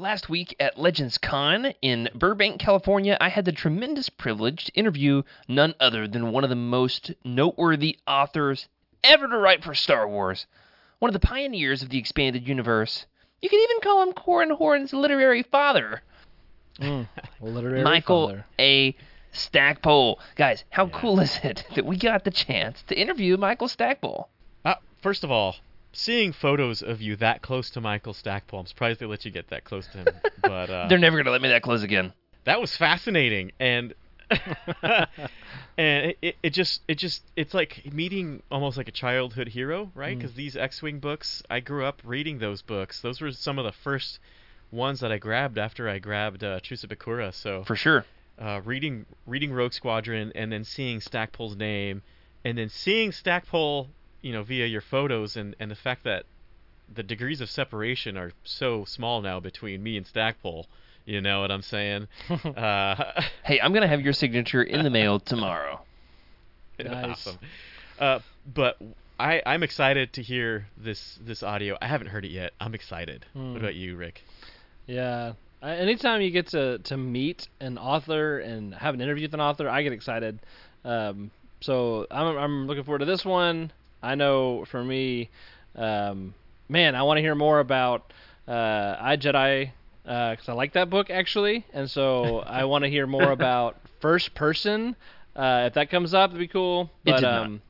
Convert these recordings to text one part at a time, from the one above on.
Last week at Legends Con in Burbank, California, I had the tremendous privilege to interview none other than one of the most noteworthy authors ever to write for Star Wars, one of the pioneers of the expanded universe. You could even call him Corran Horn's literary father, Mm, literary Michael father. A. Stackpole. Guys, how cool is it that we got the chance to interview Michael Stackpole? Uh, first of all, seeing photos of you that close to Michael Stackpole, I'm surprised they let you get that close to him. But uh, They're never going to let me that close again. that was fascinating, and and it, it, just it just it's like meeting almost like a childhood hero, right? Mm. Because these X-wing books, I grew up reading those books. Those were some of the first ones that I grabbed after I grabbed uh, Truce of Bakura. So For sure. uh, reading reading Rogue Squadron and then seeing Stackpole's name and then seeing Stackpole, you know, via your photos and, and the fact that the degrees of separation are so small now between me and Stackpole. You know what I'm saying? uh, Hey, I'm going to have your signature in the mail tomorrow. Nice. awesome. Uh, but I, I'm excited to hear this this audio. I haven't heard it yet. I'm excited. Hmm. What about you, Rick? Yeah. I, anytime you get to, to meet an author and have an interview with an author, I get excited. Um, so I'm I'm looking forward to this one. I know for me, um, man, I want to hear more about uh, I Jedi because I like that book actually, and so I want to hear more about first person. Uh, if that comes up, that'd be cool. It But did not. um,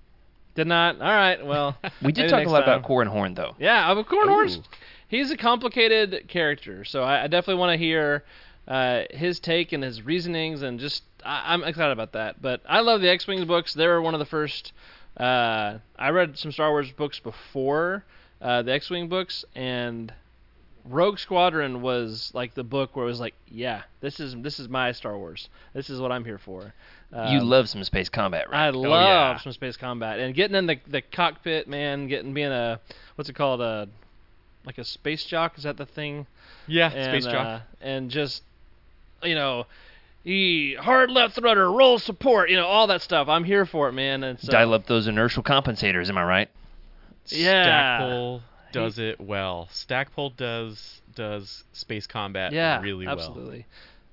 did not. All right. Well, We did talk a lot time. about Corran Horn, though. Yeah, course. Horns. Ooh. He's a complicated character, so I, I definitely want to hear uh, his take and his reasonings, and just I, I'm excited about that. But I love the X-wing books. They were one of the first. Uh, I read some Star Wars books before uh, the X-wing books, and Rogue Squadron was like the book where it was like, yeah, this is this is my Star Wars. This is what I'm here for. you Um, love some space combat, right? I love yeah. some space combat and getting in the the cockpit, man. Getting being a what's it called a like a space jock? Is that the thing? Yeah, and, Space Jock. uh, and just you know, he hard left rudder, roll support, you know, all that stuff. I'm here for it, man. And so, Dial up those inertial compensators, am I right? Yeah. Stackpole does it well. Stackpole does does space combat yeah, really well. absolutely.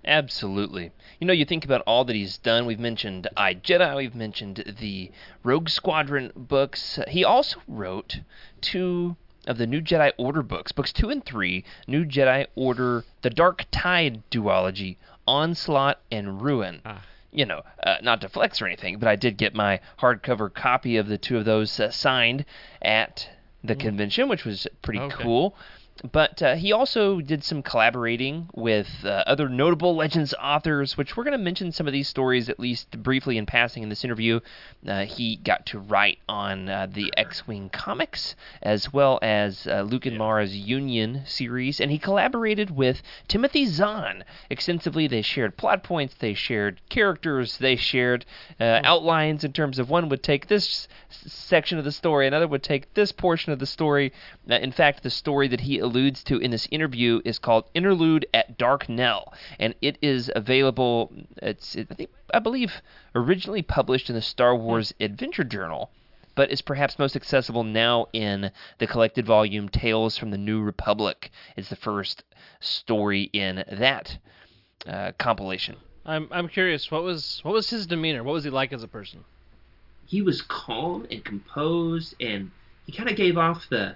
Absolutely. You know, you think about all that he's done. We've mentioned I Jedi. We've mentioned the Rogue Squadron books. He also wrote two of the New Jedi Order books, books two and three. New Jedi Order, the Dark Tide duology, Onslaught and Ruin. Ah. You know, uh, not to flex or anything, but I did get my hardcover copy of the two of those uh, signed at the convention, which was pretty Okay. cool. But uh, he also did some collaborating with uh, other notable Legends authors, which we're going to mention some of these stories at least briefly in passing in this interview. Uh, he got to write on uh, the X Wing comics as well as uh, Luke and Mara's Union series, and he collaborated with Timothy Zahn extensively. They shared plot points, they shared characters, they shared uh, outlines in terms of one would take this s- section of the story, another would take this portion of the story. Uh, in fact, the story that he alludes to in this interview is called Interlude at Darkknell, and it is available. It's it, I, think, I believe originally published in the Star Wars Adventure Journal, but is perhaps most accessible now in the collected volume Tales from the New Republic. It's the first story in that uh, compilation. I'm I'm curious. What was what was his demeanor? What was he like as a person? he was calm and composed and he kind of gave off the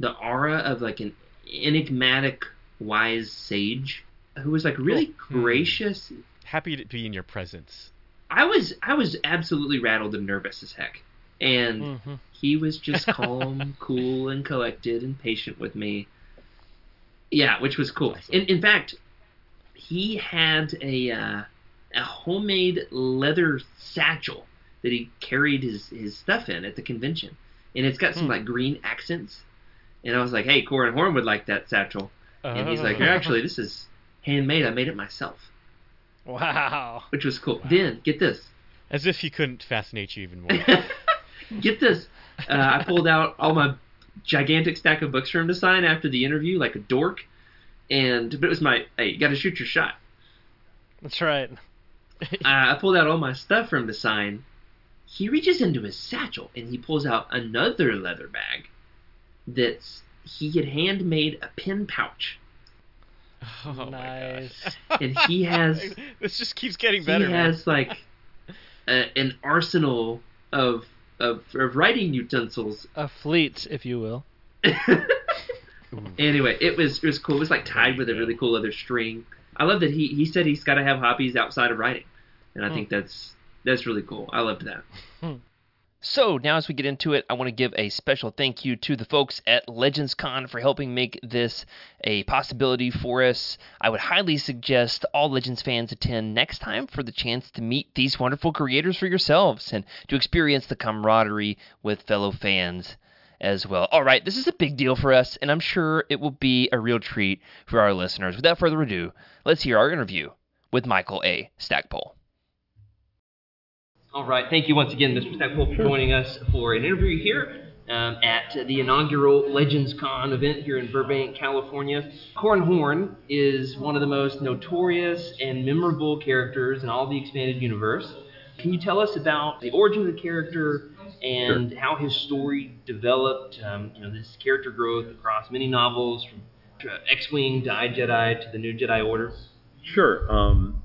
the aura of like an enigmatic wise sage who was like really Hmm. gracious Happy to be in your presence. i was i was absolutely rattled and nervous as heck and Mm-hmm. he was just calm cool and collected and patient with me yeah which was cool Awesome. in, in fact he had a uh, a homemade leather satchel that he carried his, his stuff in at the convention and it's got some Hmm. like green accents and i was like hey Corran Horn would like that satchel and he's like Oh. actually this is handmade i made it myself Wow. which was cool then get this As if he couldn't fascinate you even more. Get this. Uh, I pulled out all my gigantic stack of books for him to sign after the interview, like a dork. And but it was my hey, you got to shoot your shot. That's right. Uh, I pulled out all my stuff for him to sign. He reaches into his satchel and he pulls out another leather bag. That's he had handmade a pen pouch Oh my Nice. gosh. And he has- this just keeps getting he better. man. has like a, an arsenal of, of of writing utensils. A fleet, if you will. anyway, it was it was cool. It was like tied with a really cool leather string. I love that he he said he's got to have hobbies outside of writing, and I hmm. think that's that's really cool. I loved that. Hmm. So, now as we get into it, I want to give a special thank you to the folks at Legends Con for helping make this a possibility for us. I would highly suggest all Legends fans attend next time for the chance to meet these wonderful creators for yourselves and to experience the camaraderie with fellow fans as well. All right, this is a big deal for us, and I'm sure it will be a real treat for our listeners. Without further ado, let's hear our interview with Michael A. Stackpole. All right. Thank you once again, Mr. Stackpole, for joining us for an interview here um, at the inaugural Legends Con event here in Burbank, California. Corran Horn is one of the most notorious and memorable characters in all the expanded universe. Can you tell us about the origin of the character and how his story developed? Um, you know, this character growth across many novels, from uh, X-wing to I Jedi to the New Jedi Order. Sure. Um,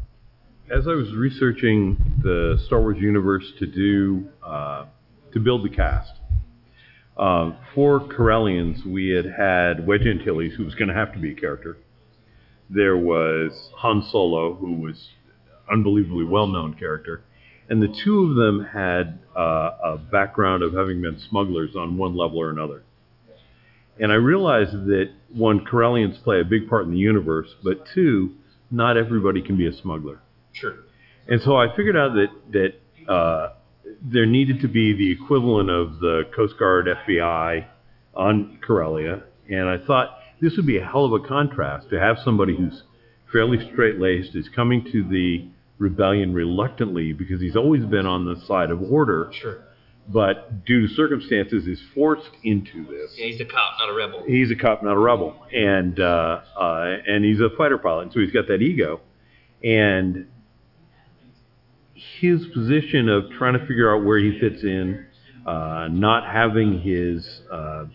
as I was researching the Star Wars universe to do uh, to build the cast, um, for Corellians we had had Wedge Antilles, who was going to have to be a character. There was Han Solo, who was unbelievably well-known character, and the two of them had uh, a background of having been smugglers on one level or another. And I realized that one, Corellians play a big part in the universe, but two, not everybody can be a smuggler. Sure. And so I figured out that that uh, there needed to be the equivalent of the Coast Guard FBI on Corellia, and I thought this would be a hell of a contrast to have somebody who's fairly straight-laced is coming to the rebellion reluctantly because he's always been on the side of order, Sure. but due to circumstances is forced into this. Yeah, he's a cop, not a rebel. He's a cop, not a rebel, and uh, uh, and he's a fighter pilot, so he's got that ego, and his position of trying to figure out where he fits in, uh, not having his uh, uh,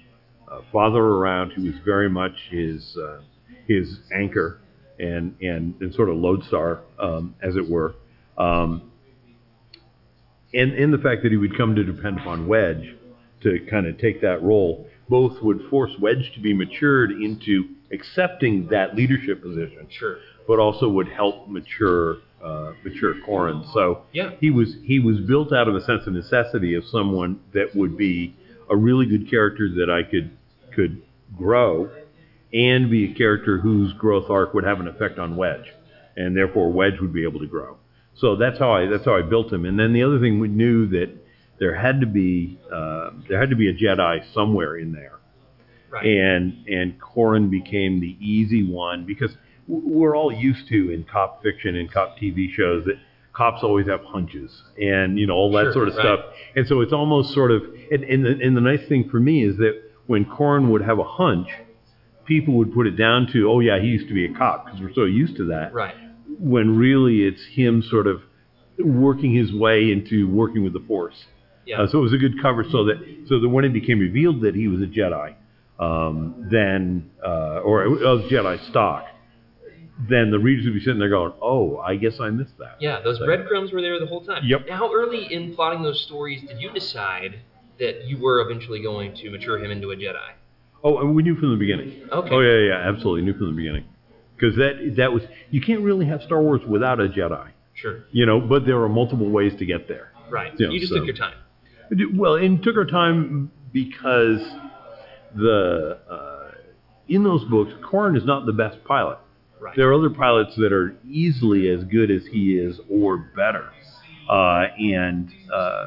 father around, who was very much his uh, his anchor and and and sort of lodestar, um, as it were. Um, and, and the fact that he would come to depend upon Wedge to kind of take that role, both would force Wedge to be matured into accepting that leadership position, Sure. but also would help mature uh, mature Corran. So Yeah. he was he was built out of a sense of necessity of someone that would be a really good character that I could could grow, and be a character whose growth arc would have an effect on Wedge, and therefore Wedge would be able to grow. So that's how I that's how I built him. And then the other thing we knew that there had to be uh, there had to be a Jedi somewhere in there Right. and and Corran became the easy one because we're all used to in cop fiction and cop TV shows that cops always have hunches and you know all that Sure, sort of right. stuff and so it's almost sort of and, and the and the nice thing for me is that when Corran would have a hunch people would put it down to oh yeah he used to be a cop because we're so used to that right. when really it's him sort of working his way into working with the force Yeah. uh, so it was a good cover, so that so that when it became revealed that he was a Jedi, um, then uh, or of Jedi stock, then the readers would be sitting there going, "Oh, I guess I missed that." Yeah, those breadcrumbs were there the whole time. Yep. How early in plotting those stories did you decide that you were eventually going to mature him into a Jedi? Oh, and we knew from the beginning. Okay. Oh yeah, yeah, absolutely knew from the beginning, because that that was you can't really have Star Wars without a Jedi, Sure. you know. But there are multiple ways to get there. Right. Yeah, you just so- took your time. Well, and took our time because the uh, in those books, Corran is not the best pilot. Right. There are other pilots that are easily as good as he is or better, uh, and uh,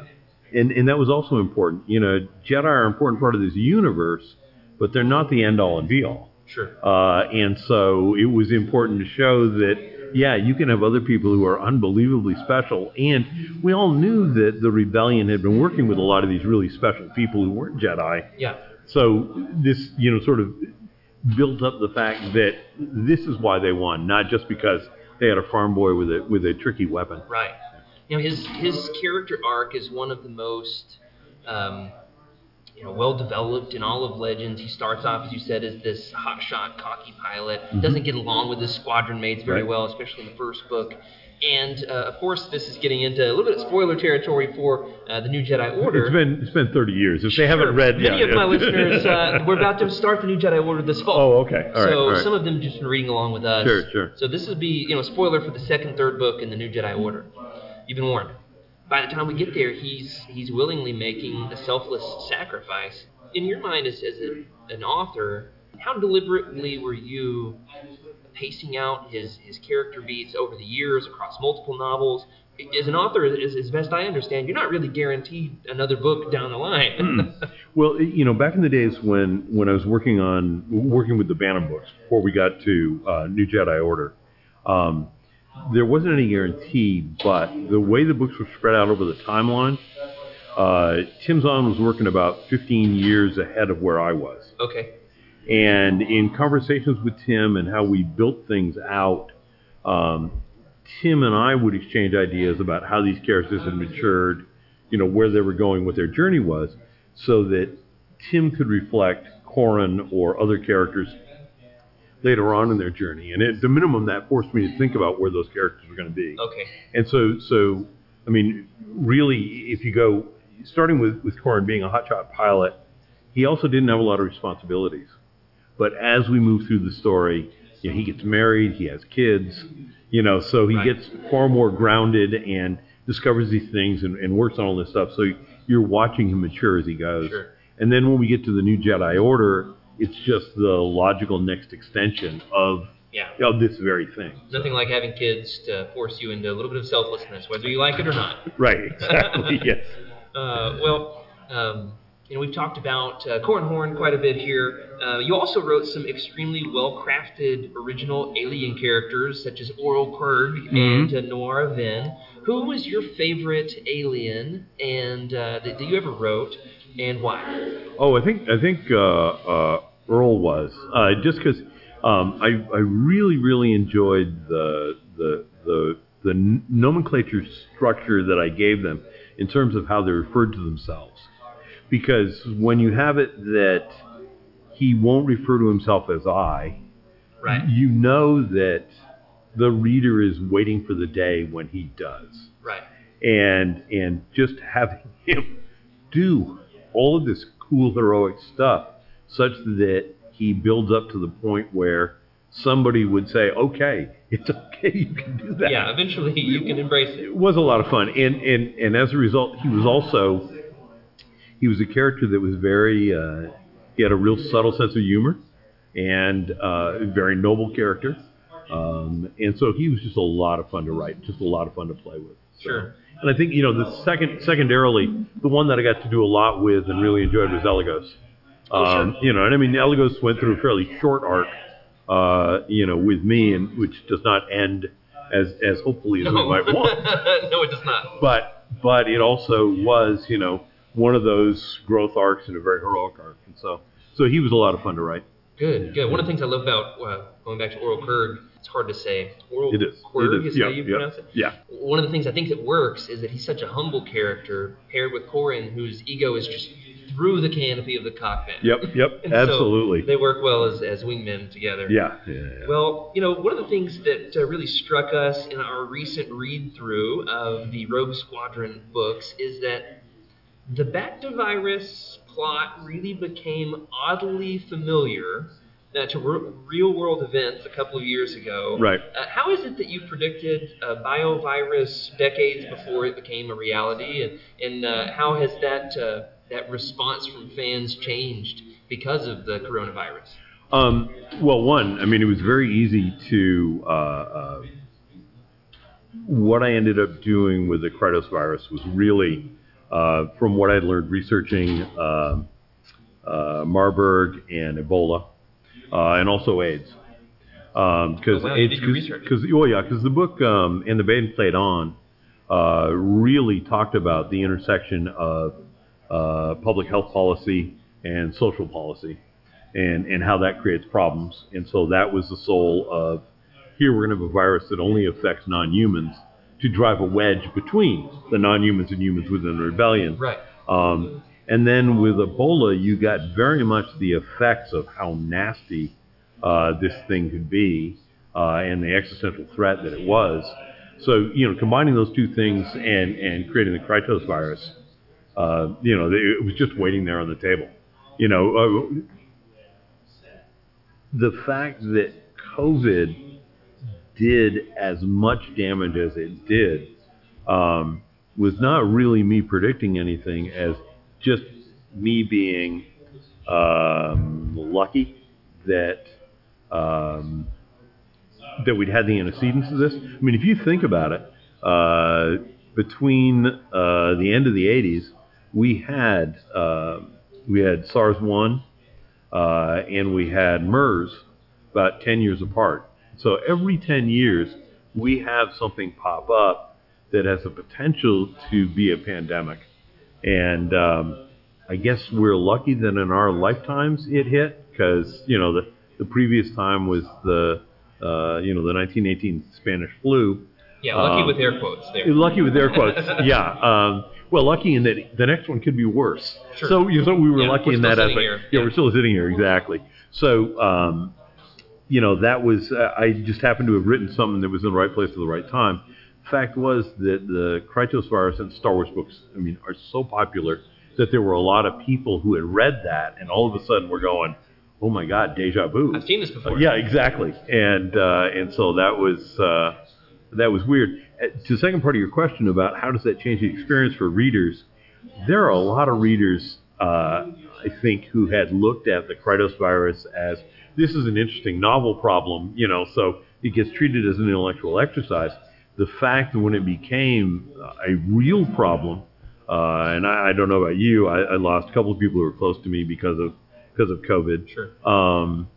and and that was also important. You know, Jedi are an important part of this universe, but they're not the end all and be all. Sure. Uh, and so it was important to show that, yeah, you can have other people who are unbelievably special. And we all knew that the rebellion had been working with a lot of these really special people who weren't Jedi. Yeah. So this, you know, sort of built up the fact that this is why they won, not just because they had a farm boy with a with a tricky weapon. Right. You know, his his character arc is one of the most um, you know, well developed in all of Legends. He starts off, as you said, as this hotshot, cocky pilot. Doesn't get along with his squadron mates very Right. well, especially in the first book. And uh, of course, this is getting into a little bit of spoiler territory for uh, the New Jedi Order. It's been it's been 30 years. If they haven't Sure. read, many yeah, of my listeners, uh, we're about to start the New Jedi Order this fall. Oh, okay. All right. so all right. some of them just been reading along with us. Sure, sure. So this would be, you know, spoiler for the second, third book in the New Jedi Order. You've been warned. By the time we get there, he's he's willingly making a selfless sacrifice. In your mind, as, as a, an author, how deliberately were you pacing out his, his character beats over the years across multiple novels? As an author, as, as best I understand, you're not really guaranteed another book down the line. Well, you know, back in the days when when I was working on working with the Bantam books before we got to uh, New Jedi Order, um, there wasn't any guarantee. But the way the books were spread out over the timeline, uh, Tim Zahn was working about 15 years ahead of where I was. okay. And in conversations with Tim and how we built things out, um, Tim and I would exchange ideas about how these characters had matured, you know, where they were going, what their journey was, so that Tim could reflect Corran or other characters later on in their journey. And at the minimum, that forced me to think about where those characters were going to be. Okay. And so, so I mean, really, if you go starting with with Corran being a hotshot pilot, he also didn't have a lot of responsibilities. But as we move through the story, you know, he gets married, he has kids, you know, so he Right. gets far more grounded and discovers these things and, and works on all this stuff. So you're watching him mature as he goes. Sure. And then when we get to the new Jedi Order, it's just the logical next extension of Yeah. of this very thing. Nothing like having kids to force you into a little bit of selflessness, whether you like it or not. Right, exactly. yes. Uh, well, um, you know, we've talked about uh, Corran Horn quite a bit here. Uh, you also wrote some extremely well-crafted original alien characters, such as Ooryl Qrygg and uh, Nawara Ven. Who was your favorite alien, and uh, that, that you ever wrote, and why? Oh, I think I think uh, uh, Ooryl was uh, just because um, I I really really enjoyed the the the the nomenclature structure that I gave them in terms of how they referred to themselves, because when you have it that he won't refer to himself as I, Right. you know that the reader is waiting for the day when he does Right. and and just having him do all of this cool heroic stuff such that he builds up to the point where somebody would say okay it's okay you can do that Yeah. Eventually, you can embrace it. it was a lot of fun and and and as a result he was also he was a character that was very uh, he had a real subtle sense of humor and uh, a very noble character um, and so he was just a lot of fun to write just a lot of fun to play with So- Sure. and I think you know the second, secondarily, the one that I got to do a lot with and really enjoyed was Elegos. Oh, sure. Um, you know, and I mean Elegos went through a fairly short arc, uh, you know, with me, and which does not end as as hopefully as we might want. no, it does not. But but it also was you know one of those growth arcs and a very heroic arc, and so so he was a lot of fun to write. Good, good. One of the things I love about uh, going back to Ooryl Qrygg, it's hard to say. Ooryl It is. Qrygg it is. is yeah, how you yeah, pronounce it. Yeah. One of the things I think that works is that he's such a humble character paired with Corran, whose ego is just through the canopy of the cockpit. Yep. Yep. And so absolutely. they work well as, as wingmen together. yeah. Yeah. yeah. Well, you know, one of the things that uh, really struck us in our recent read through of the Rogue Squadron books is that the Bactavirus plot really became oddly familiar uh, to re- real world events a couple of years ago. Right. Uh, how is it that you predicted a biovirus decades before it became a reality, and, and uh, how has that uh, that response from fans changed because of the coronavirus? Um, well, one, I mean, it was very easy to. Uh, uh, what I ended up doing with the Krytos virus was really, uh, from what I'd learned researching um uh, Marburg and Ebola, uh, and also AIDS. Because wow, AIDS, did your research. because oh yeah, because the book um, and the band played on uh, really talked about the intersection of uh, public health policy and social policy and, and how that creates problems. And so that was the soul of here we're going to have a virus that only affects non humans to drive a wedge between the non humans and humans within the rebellion. Right. Um, And then with Ebola, you got very much the effects of how nasty uh, this thing could be uh, and the existential threat that it was. So, you know, combining those two things and, and creating the Krytos virus, uh, you know, it was just waiting there on the table. You know, uh, the fact that COVID did as much damage as it did um, was not really me predicting anything as just me being um, lucky that um, that we'd had the antecedents of this. I mean, if you think about it, uh, between uh, the end of the 80s, we had uh, we had SARS one uh, and we had MERS about 10 years apart. So every 10 years, we have something pop up that has the potential to be a pandemic. And um, I guess we're lucky that in our lifetimes it hit because you know the the previous time was the uh, you know the 1918 Spanish flu. Yeah, lucky Um, with air quotes there. Lucky with air quotes. yeah. Um, well, lucky in that the next one could be worse. Sure. So, you so we were Yeah, lucky we're in that aspect. Yeah, Yeah. we're still sitting here exactly. So, um, you know, that was uh, I just happened to have written something that was in the right place at the right time. Fact was that the Krytos virus and Star Wars books, I mean, are so popular that there were a lot of people who had read that, and all of a sudden were going, "Oh my God, deja vu!" I've seen this before. Uh, yeah, exactly. And uh, and so that was uh, that was weird. Uh, To the second part of your question about how does that change the experience for readers, there are a lot of readers, uh, I think, who had looked at the Krytos virus as this is an interesting novel problem, you know, so it gets treated as an intellectual exercise. The fact that when it became a real problem, uh, and I, I don't know about you, I, I lost a couple of people who were close to me because of because of COVID Sure. um,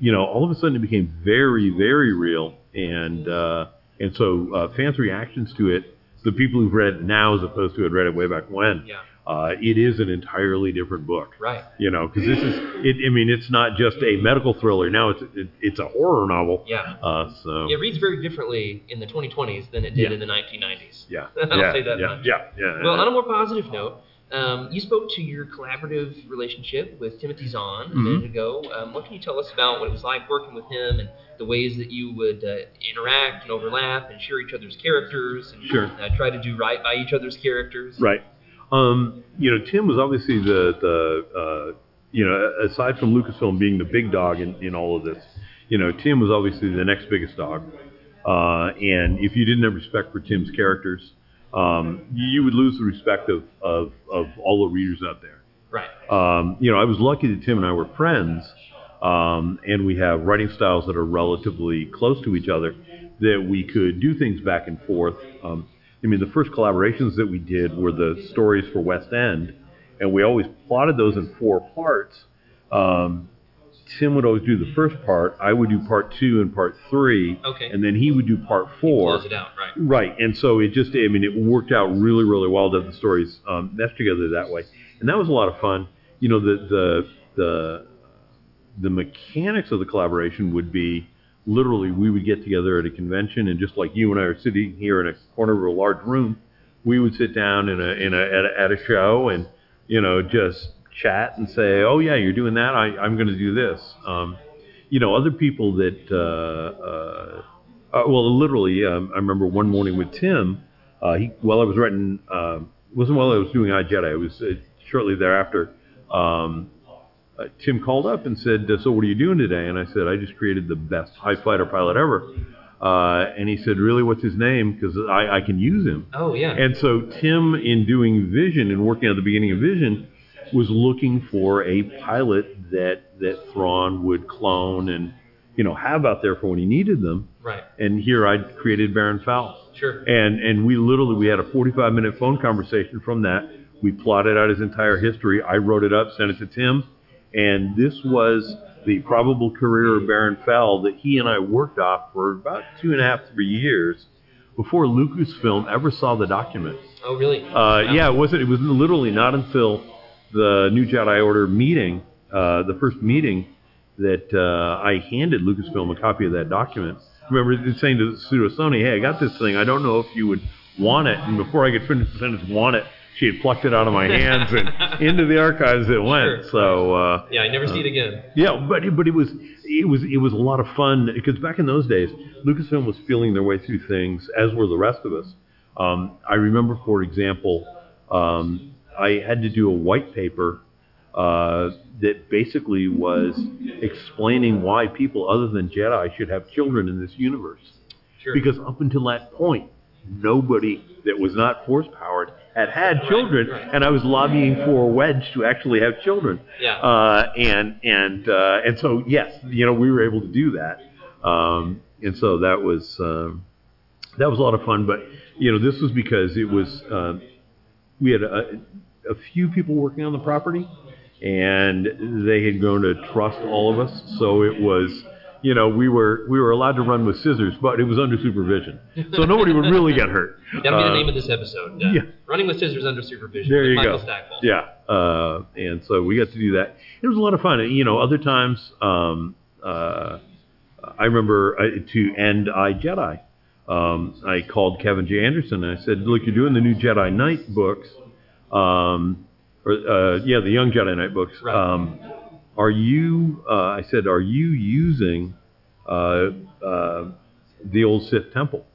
you know, all of a sudden it became very, very real, and uh, and so uh, fans' reactions to it, the people who've read it now as opposed to had read it way back when, Yeah. Uh, it is an entirely different book. Right. You know, because this is, it, I mean, it's not just a medical thriller. Now it's it, it's a horror novel. Yeah. Uh, so It reads very differently in the 2020s than it did Yeah. in the 1990s. yeah, I'll yeah, say that yeah, much. yeah, yeah. Well, on a more positive note, um, you spoke to your collaborative relationship with Timothy Zahn a Mm-hmm. minute ago. Um, what can you tell us about what it was like working with him and the ways that you would uh, interact and overlap and share each other's characters and Sure. uh, try to do right by each other's characters? Right. Um, you know, Tim was obviously the the uh, you know aside from Lucasfilm being the big dog in, in all of this, you know, Tim was obviously the next biggest dog. Uh, and if you didn't have respect for Tim's characters, um, you would lose the respect of, of, of all the readers out there. Right. Um, you know, I was lucky that Tim and I were friends, um, and we have writing styles that are relatively close to each other, that we could do things back and forth. Um, I mean, the first collaborations that we did were the stories for West End, and we always plotted those in four parts. Um, Tim would always do the first part. I would do part two and part three, Okay. and then he would do part four. Close it out. Right. Right, and so it just, I mean, it worked out really, really well that the stories um, meshed together that way, and that was a lot of fun. You know, the the the the mechanics of the collaboration would be literally we would get together at a convention, and just like you and I are sitting here in a corner of a large room, we would sit down in a in a at a, at a show and you know just chat and say, oh yeah, you're doing that, I, I'm going to do this. Um, you know, other people that uh, uh, uh, well, literally, um, I remember one morning with Tim. Uh, he while I was writing, uh, wasn't while I was doing I Jedi. It was uh, shortly thereafter. Um, uh, Tim called up and said, "So what are you doing today?" And I said, "I just created the best TIE fighter pilot ever." Uh, and he said, "Really? What's his name? Because I, I can use him." Oh yeah. And so Tim, in doing Vision and working at the beginning of Vision, was looking for a pilot that that Thrawn would clone and you know have out there for when he needed them. right. And here I created Baron Fel. Sure. And and we literally we had a 45 minute phone conversation from that. We plotted out his entire history. I wrote it up, sent it to Tim, and this was the probable career of Baron Fel that he and I worked off for about two and a half, three years before Lucasfilm ever saw the document. Oh really? Uh, Wow. yeah, it wasn't. It was literally not until the New Jedi Order meeting, uh, the first meeting, that uh, I handed Lucasfilm a copy of that document. Remember saying to Sue Rostoni, "Hey, I got this thing. I don't know if you would want it." And before I could finish the sentence, "want it," she had plucked it out of my hands and into the archives it went. Sure. So uh, Yeah, I never see it again. yeah, but it- but it was it was it was a lot of fun because back in those days, Lucasfilm was feeling their way through things, as were the rest of us. Um, I remember, for example, um, I had to do a white paper uh, that basically was explaining why people other than Jedi should have children in this universe. Sure. Because up until that point, nobody that was not force powered had had children, right. and I was lobbying for Wedge to actually have children. Yeah. Uh, and and uh, and so yes, you know we were able to do that, um, and so that was um, that was a lot of fun. But you know this was because it was um, we had a, a few people working on the property, and they had grown to trust all of us. So it was, you know, we were we were allowed to run with scissors, but it was under supervision, so nobody would really get hurt. That'll be the Uh, name of this episode. Uh, yeah. Running with scissors under supervision. there you Michael go. Stackpole. Yeah, uh, and so we got to do that. It was a lot of fun. You know, other times, um, uh, I remember uh, to end I Jedi. Um, I called Kevin J. Anderson and I said, "Look, you're doing the new Jedi Knight books, um, or uh, yeah, the Young Jedi Knight books. Right. Um, are you?" Uh, I said, "Are you using uh, uh, the old Sith Temple,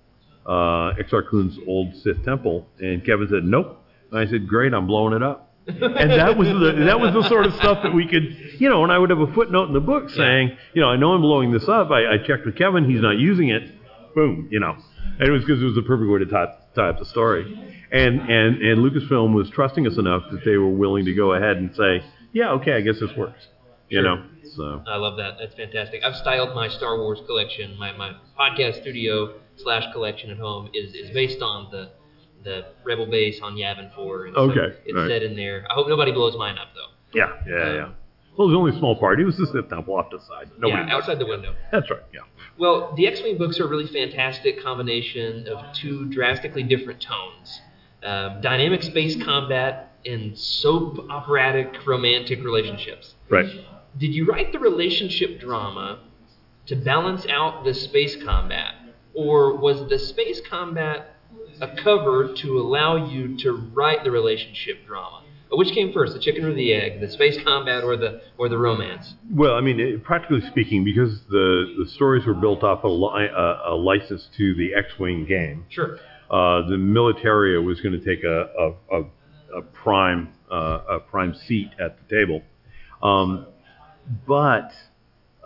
uh, Exar Kun's old Sith Temple?" And Kevin said, "Nope." And I said, "Great, I'm blowing it up." and that was the that was the sort of stuff that we could, you know. And I would have a footnote in the book saying, you know, I know I'm blowing this up. I, I checked with Kevin; he's not using it. Boom, you know. And it was because it was the perfect way to tie, tie up the story. And and and Lucasfilm was trusting us enough that they were willing to go ahead and say, yeah, okay, I guess this works. You Sure. know, so I love that. That's fantastic. I've styled my Star Wars collection, my, my podcast studio slash collection at home is, is based on the the Rebel base on Yavin 4. And so Okay, it's right. set in there. I hope nobody blows mine up, though. yeah, yeah, yeah. Well, it was only a small part. It was the Sith Temple off to the side. Nobody. yeah, outside the window. That's right. Yeah. Well, the X-wing books are a really fantastic combination of two drastically different tones: um, dynamic space combat and soap operatic romantic relationships. Right. Did you write the relationship drama to balance out the space combat, or was the space combat a cover to allow you to write the relationship drama? Which came first, the chicken or the egg, the space combat or the or the romance? Well, I mean, it, practically speaking, because the, the stories were built off a, li- a, a license to the X-wing game, Sure. uh, the militaria was going to take a, a, a, a prime uh, a prime seat at the table, um, but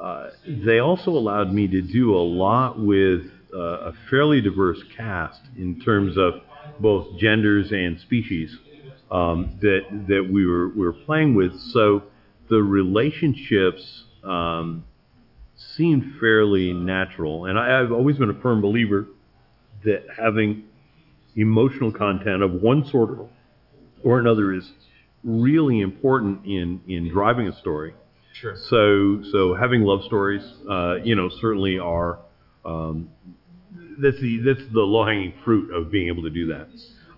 uh, they also allowed me to do a lot with uh, a fairly diverse cast in terms of both genders and species um, that that we were we were playing with. So the relationships um, seemed fairly natural, and I, I've always been a firm believer that having emotional content of one sort or- or another is really important in in driving a story. Sure. So so having love stories, uh, you know, certainly are um, that's the that's the low hanging fruit of being able to do that.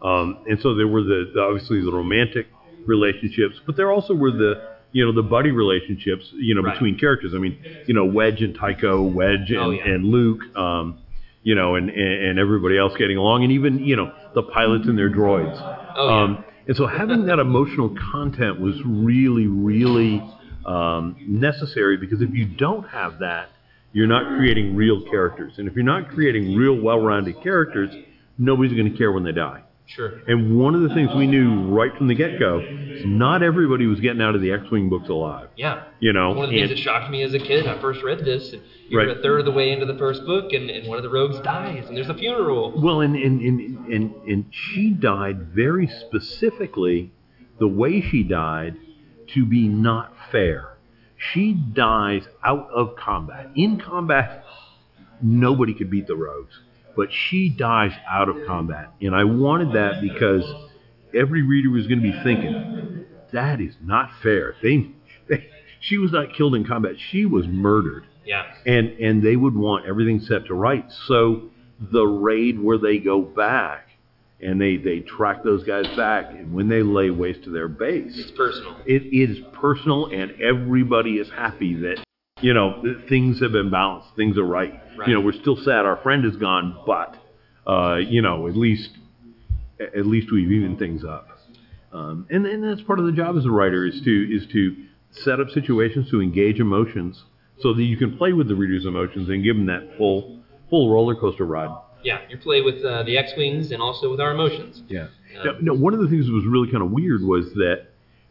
Um, and so there were the, the obviously the romantic relationships, but there also were the you know the buddy relationships you know Right. between characters. I mean you know Wedge and Tycho, Wedge and, Oh, yeah. and Luke. Um, you know, and, and and everybody else getting along, and even you know the pilots and their droids. Oh, yeah. Um, and so having that emotional content was really, really um, necessary because if you don't have that, you're not creating real characters. And if you're not creating real, well-rounded characters, nobody's going to care when they die. Sure. And one of the things we knew right from the get-go is not everybody was getting out of the X-wing books alive. Yeah. You know, One of the things that shocked me as a kid, I first read this, and you're Right. a third of the way into the first book, and, and one of the rogues dies, and there's a funeral. Well, and and, and and and she died very specifically the way she died to be not fair. She dies out of combat. In combat, nobody could beat the rogues, but she dies out of combat. And I wanted that because every reader was going to be thinking, that is not fair. They, they she was not killed in combat. She was murdered Yeah. and and they would want everything set to rights. So the raid where they go back and they they track those guys back, and when they lay waste to their base, It's personal. it is personal, and everybody is happy that you know things have been balanced, things are right. Right. You know, we're still sad our friend is gone, but uh, you know, at least at least we've evened things up. Um, and and that's part of the job as a writer is to is to set up situations to engage emotions so that you can play with the reader's emotions and give them that full full roller coaster ride. Yeah, you play with uh, the X-wings and also with our emotions. Yeah. Um, Now, now, one of the things that was really kind of weird was that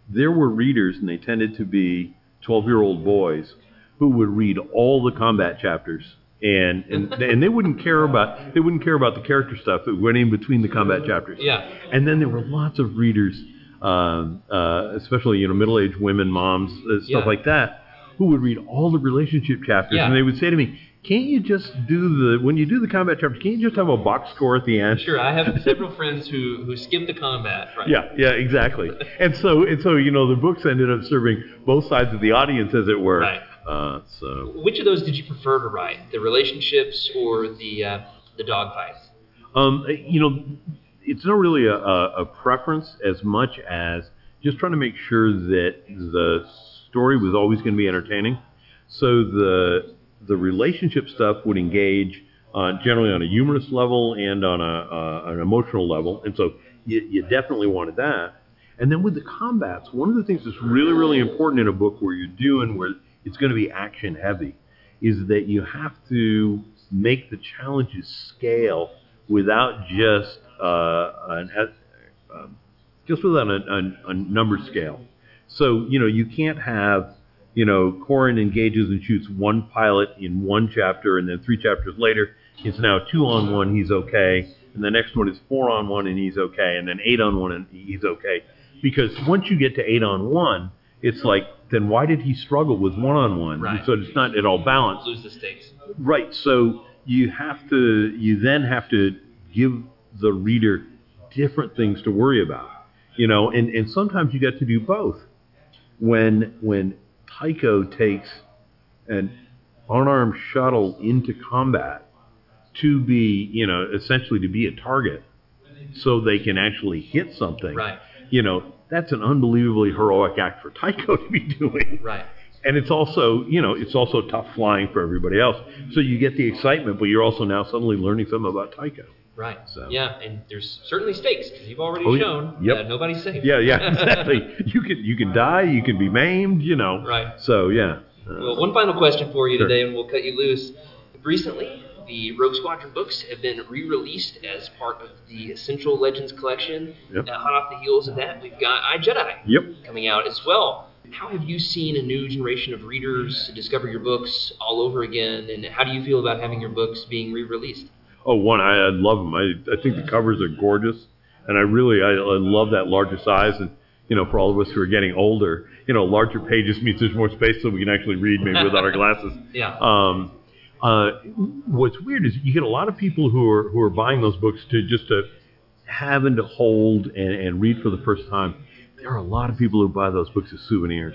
there were readers, and they tended to be 12 year old boys, who would read all the combat chapters. And, and and they wouldn't care about they wouldn't care about the character stuff that went in between the combat chapters. Yeah. And then there were lots of readers, um, uh, especially you know middle aged women, moms, uh, stuff Yeah. like that, who would read all the relationship chapters, Yeah. and they would say to me, "Can't you just do the when you do the combat chapters? Can't you just have a box score at the end?" Sure, I have several friends who who skim the combat. Right. Yeah, yeah, exactly. and so and so you know the books ended up serving both sides of the audience, as it were. Right. Uh, so Which of those did you prefer to write, the relationships or the uh, the dogfights? um, you know, it's not really a, a, a preference as much as just trying to make sure that the story was always going to be entertaining. So the the relationship stuff would engage uh, generally on a humorous level and on a uh, an emotional level, and so you, you definitely wanted that. And then with the combats, one of the things that's really really important in a book where you're doing where it's going to be action heavy, is that you have to make the challenges scale without just uh, an um, just without a, a, a number scale. So you know you can't have you know Corran engages and shoots one pilot in one chapter, and then three chapters later it's now two on one, he's okay, and the next one is four on one and he's okay, and then eight on one and he's okay. Because once you get to eight on one, it's like then why did he struggle with one on one? So it's not at all balanced. Lose the stakes. Right. So you have to, you then have to give the reader different things to worry about, you know, and, and sometimes you get to do both. When, when Tycho takes an unarmed shuttle into combat to be, you know, essentially to be a target so they can actually hit something, Right. you know, that's an unbelievably heroic act for Tycho to be doing Right. and it's also you know it's also tough flying for everybody else so you get the excitement but you're also now suddenly learning something about Tycho Right. So- Yeah, and there's certainly stakes because you've already Oh, yeah. shown Yep. that nobody's safe. yeah yeah exactly you can you can die you can be maimed you know Right. so yeah Well, one final question for you Sure. today, and we'll cut you loose. Recently, the Rogue Squadron books have been re-released as part of the Essential Legends collection. Yep. Uh, hot off the heels of that, we've got I Jedi yep coming out as well. How have you seen a new generation of readers discover your books all over again, and how do you feel about having your books being re-released? oh one I, I love them I, I think the covers are gorgeous and I really I, I love that larger size and you know for all of us who are getting older you know larger pages means there's more space so we can actually read maybe without our glasses Yeah. Um, uh, what's weird is you get a lot of people who are who are buying those books to just to having to hold and, and read for the first time. There are a lot of people who buy those books as souvenirs.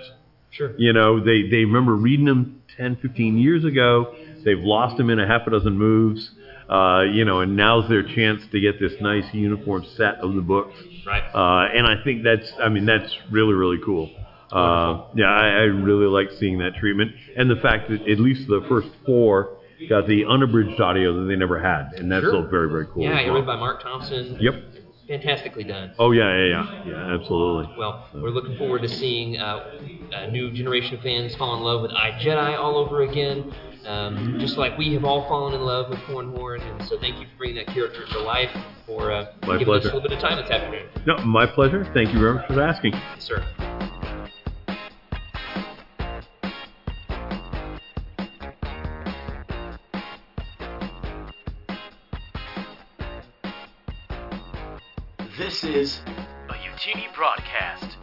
Sure. You know, they, they remember reading them 10, 15 years ago. They've lost them in a half a dozen moves. Uh, you know, and now's their chance to get this nice uniform set of the books. Right. Uh, and I think that's, I mean, that's really, really cool. Uh, yeah, I, I really like seeing that treatment. And the fact that at least the first four got the unabridged audio that they never had. And that's Sure. all very, very cool. yeah, as you're well. read by Marc Thompson. Yep. Fantastically done. Oh, yeah, yeah, yeah. Yeah, absolutely. Well, we're looking forward to seeing uh, a new generation of fans fall in love with I Jedi all over again, um, just like we have all fallen in love with Corran Horn. And so, thank you for bringing that character to life, for uh, My giving us pleasure. a little bit of time this afternoon. No, my pleasure. Thank you very much for asking. Yes, sir. This is a Utini broadcast.